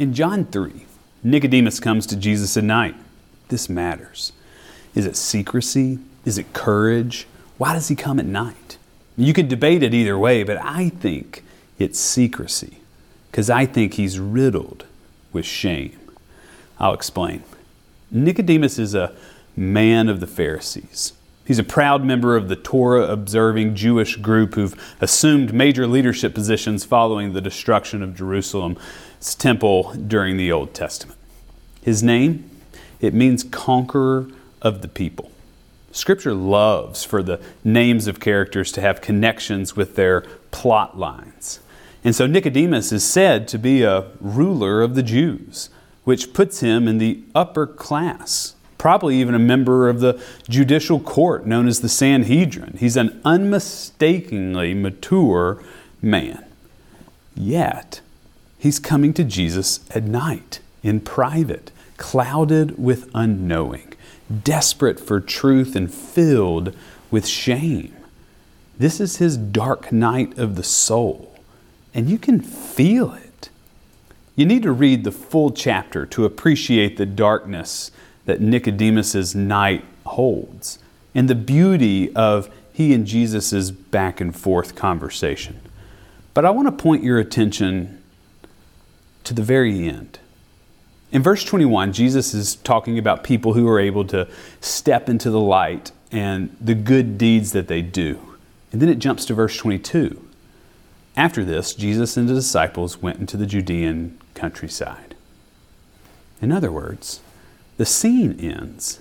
In John 3, Nicodemus comes to Jesus at night. This matters. Is it secrecy? Is it courage? Why does he come at night? You could debate it either way, but I think it's secrecy because I think he's riddled with shame. I'll explain. Nicodemus is a man of the Pharisees. He's a proud member of the Torah observing Jewish group who've assumed major leadership positions following the destruction of Jerusalem's temple during the Old Testament. His name, it means conqueror of the people. Scripture loves for the names of characters to have connections with their plot lines. And so Nicodemus is said to be a ruler of the Jews, which puts him in the upper class probably even a member of the judicial court known as the Sanhedrin. He's an unmistakably mature man. Yet, he's coming to Jesus at night, in private, clouded with unknowing, desperate for truth and filled with shame. This is his dark night of the soul, and you can feel it. You need to read the full chapter to appreciate the darkness that Nicodemus's night holds and the beauty of he and Jesus' back and forth conversation. But I want to point your attention to the very end. In verse 21, Jesus is talking about people who are able to step into the light and the good deeds that they do. And then it jumps to verse 22. After this, Jesus and the disciples went into the Judean countryside. In other words, the scene ends.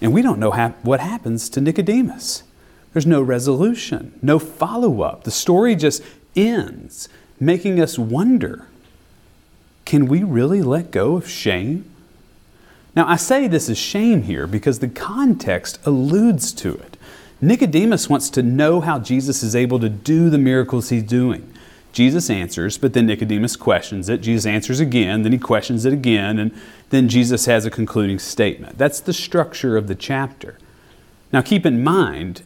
And we don't know ha- what happens to Nicodemus. There's no resolution, no follow up. The story just ends, making us wonder can we really let go of shame? Now, I say this is shame here because the context alludes to it. Nicodemus wants to know how Jesus is able to do the miracles he's doing. Jesus answers, but then Nicodemus questions it. Jesus answers again, then he questions it again, and then Jesus has a concluding statement. That's the structure of the chapter. Now keep in mind,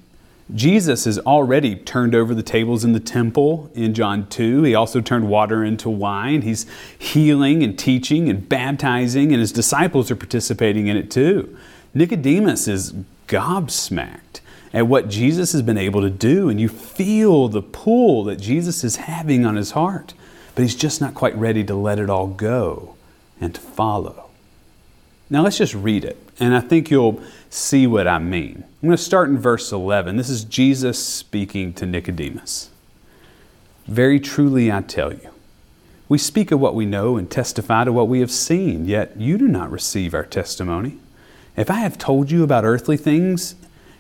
Jesus has already turned over the tables in the temple in John 2. He also turned water into wine. He's healing and teaching and baptizing, and his disciples are participating in it too. Nicodemus is gobsmacked at what Jesus has been able to do, and you feel the pull that Jesus is having on his heart. But he's just not quite ready to let it all go and to follow. Now let's just read it, and I think you'll see what I mean. I'm going to start in verse 11. This is Jesus speaking to Nicodemus. Very truly I tell you, we speak of what we know and testify to what we have seen, yet you do not receive our testimony. If I have told you about earthly things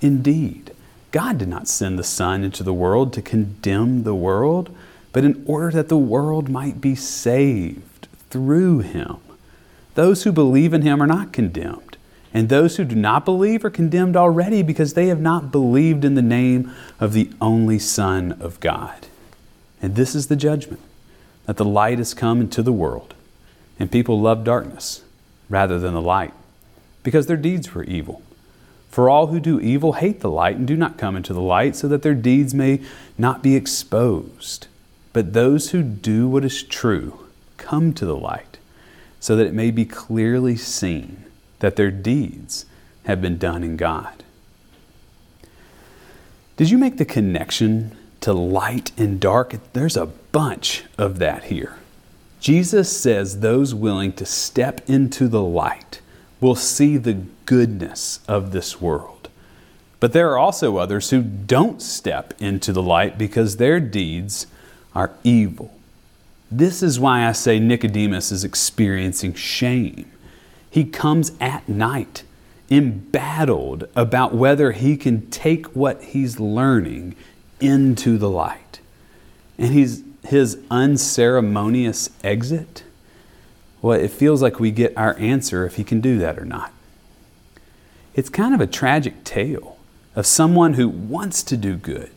Indeed, God did not send the Son into the world to condemn the world, but in order that the world might be saved through him. Those who believe in him are not condemned, and those who do not believe are condemned already because they have not believed in the name of the only Son of God. And this is the judgment that the light has come into the world, and people love darkness rather than the light because their deeds were evil. For all who do evil hate the light and do not come into the light, so that their deeds may not be exposed. But those who do what is true come to the light, so that it may be clearly seen that their deeds have been done in God. Did you make the connection to light and dark? There's a bunch of that here. Jesus says those willing to step into the light will see the goodness of this world. But there are also others who don't step into the light because their deeds are evil. This is why I say Nicodemus is experiencing shame. He comes at night, embattled about whether he can take what he's learning into the light. And he's, his unceremonious exit Well, it feels like we get our answer if he can do that or not. It's kind of a tragic tale of someone who wants to do good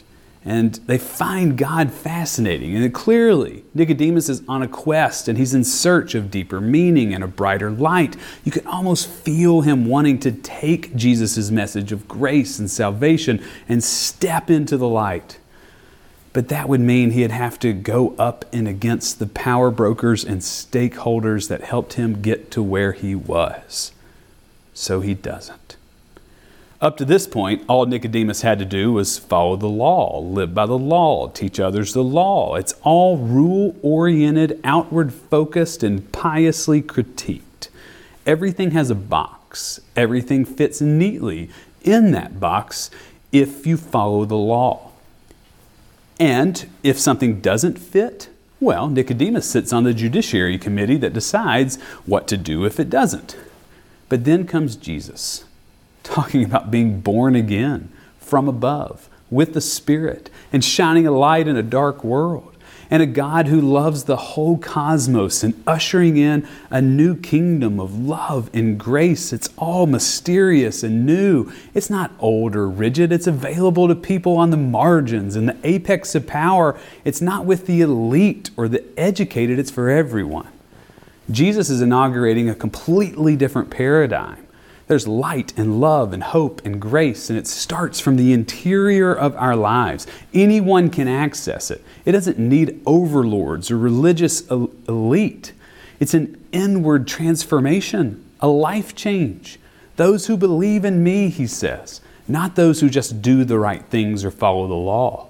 and they find God fascinating. And clearly, Nicodemus is on a quest and he's in search of deeper meaning and a brighter light. You can almost feel him wanting to take Jesus' message of grace and salvation and step into the light. But that would mean he'd have to go up and against the power brokers and stakeholders that helped him get to where he was. So he doesn't. Up to this point, all Nicodemus had to do was follow the law, live by the law, teach others the law. It's all rule oriented, outward focused, and piously critiqued. Everything has a box, everything fits neatly in that box if you follow the law. And if something doesn't fit, well, Nicodemus sits on the judiciary committee that decides what to do if it doesn't. But then comes Jesus talking about being born again from above with the Spirit and shining a light in a dark world. And a God who loves the whole cosmos and ushering in a new kingdom of love and grace. It's all mysterious and new. It's not old or rigid. It's available to people on the margins and the apex of power. It's not with the elite or the educated, it's for everyone. Jesus is inaugurating a completely different paradigm there's light and love and hope and grace, and it starts from the interior of our lives. Anyone can access it. It doesn't need overlords or religious elite. It's an inward transformation, a life change. Those who believe in me, he says, not those who just do the right things or follow the law.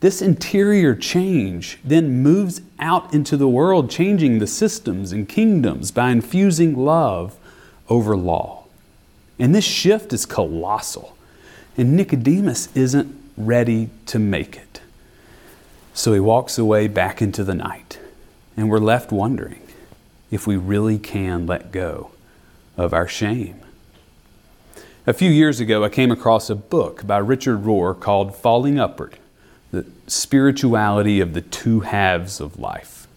This interior change then moves out into the world, changing the systems and kingdoms by infusing love over law. And this shift is colossal. And Nicodemus isn't ready to make it. So he walks away back into the night. And we're left wondering if we really can let go of our shame. A few years ago, I came across a book by Richard Rohr called Falling Upward The Spirituality of the Two Halves of Life.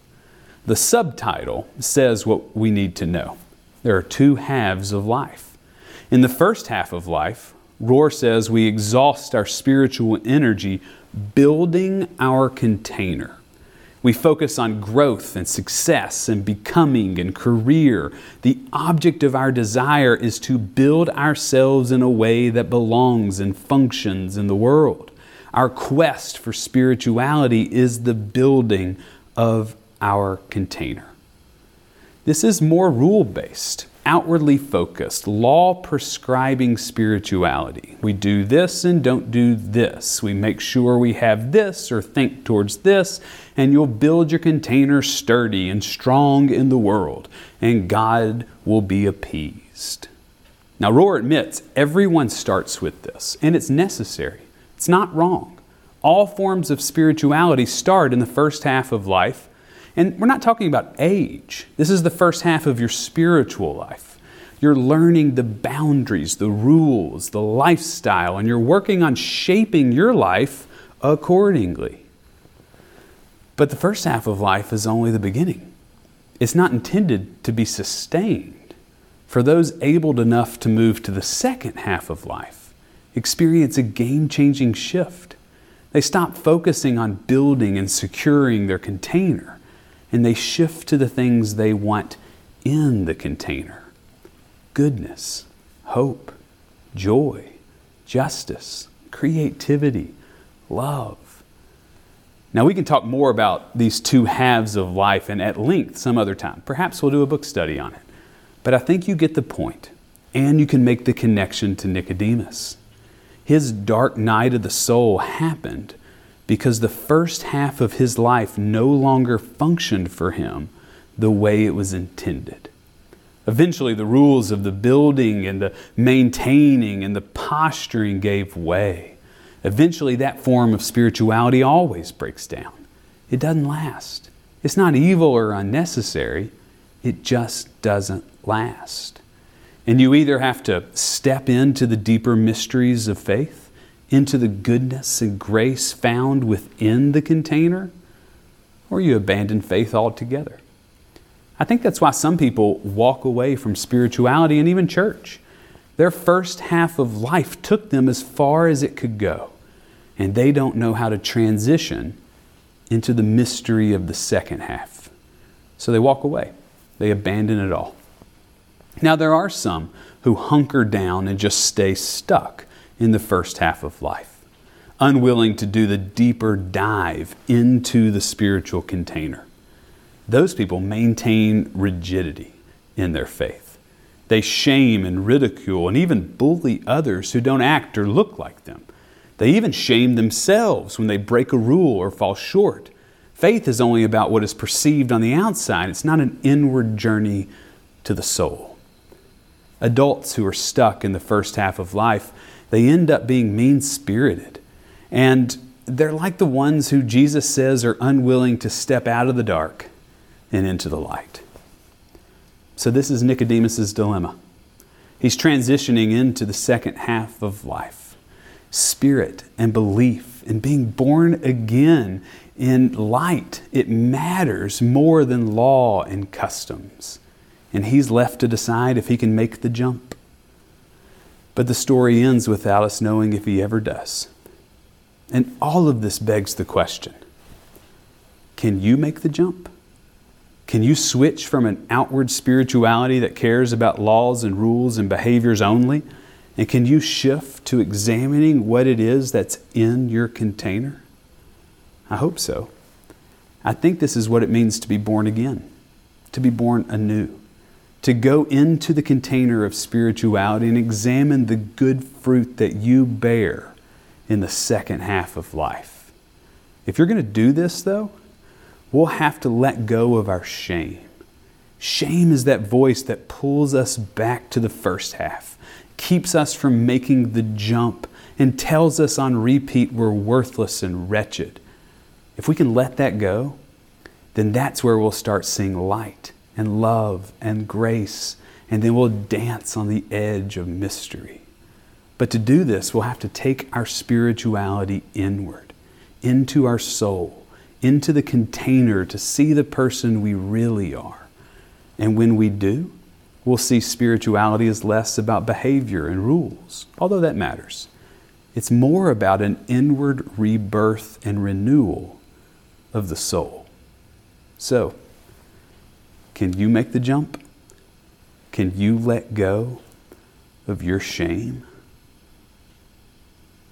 The subtitle says what we need to know there are two halves of life. In the first half of life, Rohr says we exhaust our spiritual energy building our container. We focus on growth and success and becoming and career. The object of our desire is to build ourselves in a way that belongs and functions in the world. Our quest for spirituality is the building of our container. This is more rule based outwardly focused, law prescribing spirituality. We do this and don't do this. We make sure we have this or think towards this, and you'll build your container sturdy and strong in the world, and God will be appeased. Now, Rohr admits everyone starts with this, and it's necessary. It's not wrong. All forms of spirituality start in the first half of life and we're not talking about age. This is the first half of your spiritual life. You're learning the boundaries, the rules, the lifestyle, and you're working on shaping your life accordingly. But the first half of life is only the beginning. It's not intended to be sustained. For those able enough to move to the second half of life, experience a game changing shift. They stop focusing on building and securing their container and they shift to the things they want in the container goodness, hope, joy, justice, creativity, love. Now, we can talk more about these two halves of life and at length some other time. Perhaps we'll do a book study on it. But I think you get the point, and you can make the connection to Nicodemus. His dark night of the soul happened because the first half of his life no longer functioned for him the way it was intended. Eventually, the rules of the building and the maintaining and the posturing gave way. Eventually, that form of spirituality always breaks down. It doesn't last. It's not evil or unnecessary, it just doesn't last. And you either have to step into the deeper mysteries of faith into the goodness and grace found within the container, or you abandon faith altogether. I think that's why some people walk away from spirituality and even church. Their first half of life took them as far as it could go, and they don't know how to transition into the mystery of the second half. So they walk away, they abandon it all. Now, there are some who hunker down and just stay stuck in the first half of life, unwilling to do the deeper dive into the spiritual container. Those people maintain rigidity in their faith. They shame and ridicule and even bully others who don't act or look like them. They even shame themselves when they break a rule or fall short. Faith is only about what is perceived on the outside, it's not an inward journey to the soul. Adults who are stuck in the first half of life, they end up being mean spirited. And they're like the ones who Jesus says are unwilling to step out of the dark and into the light. So, this is Nicodemus's dilemma. He's transitioning into the second half of life spirit and belief and being born again in light, it matters more than law and customs. And he's left to decide if he can make the jump. But the story ends without us knowing if he ever does. And all of this begs the question can you make the jump? Can you switch from an outward spirituality that cares about laws and rules and behaviors only? And can you shift to examining what it is that's in your container? I hope so. I think this is what it means to be born again, to be born anew, to go into the container of spirituality and examine the good fruit that you bear in the second half of life. If you're going to do this, though, we'll have to let go of our shame. Shame is that voice that pulls us back to the first half, keeps us from making the jump, and tells us on repeat we're worthless and wretched. If we can let that go, then that's where we'll start seeing light and love and grace, and then we'll dance on the edge of mystery. But to do this, we'll have to take our spirituality inward, into our soul, into the container to see the person we really are. And when we do, we'll see spirituality is less about behavior and rules, although that matters. It's more about an inward rebirth and renewal of the soul. So, can you make the jump? Can you let go of your shame?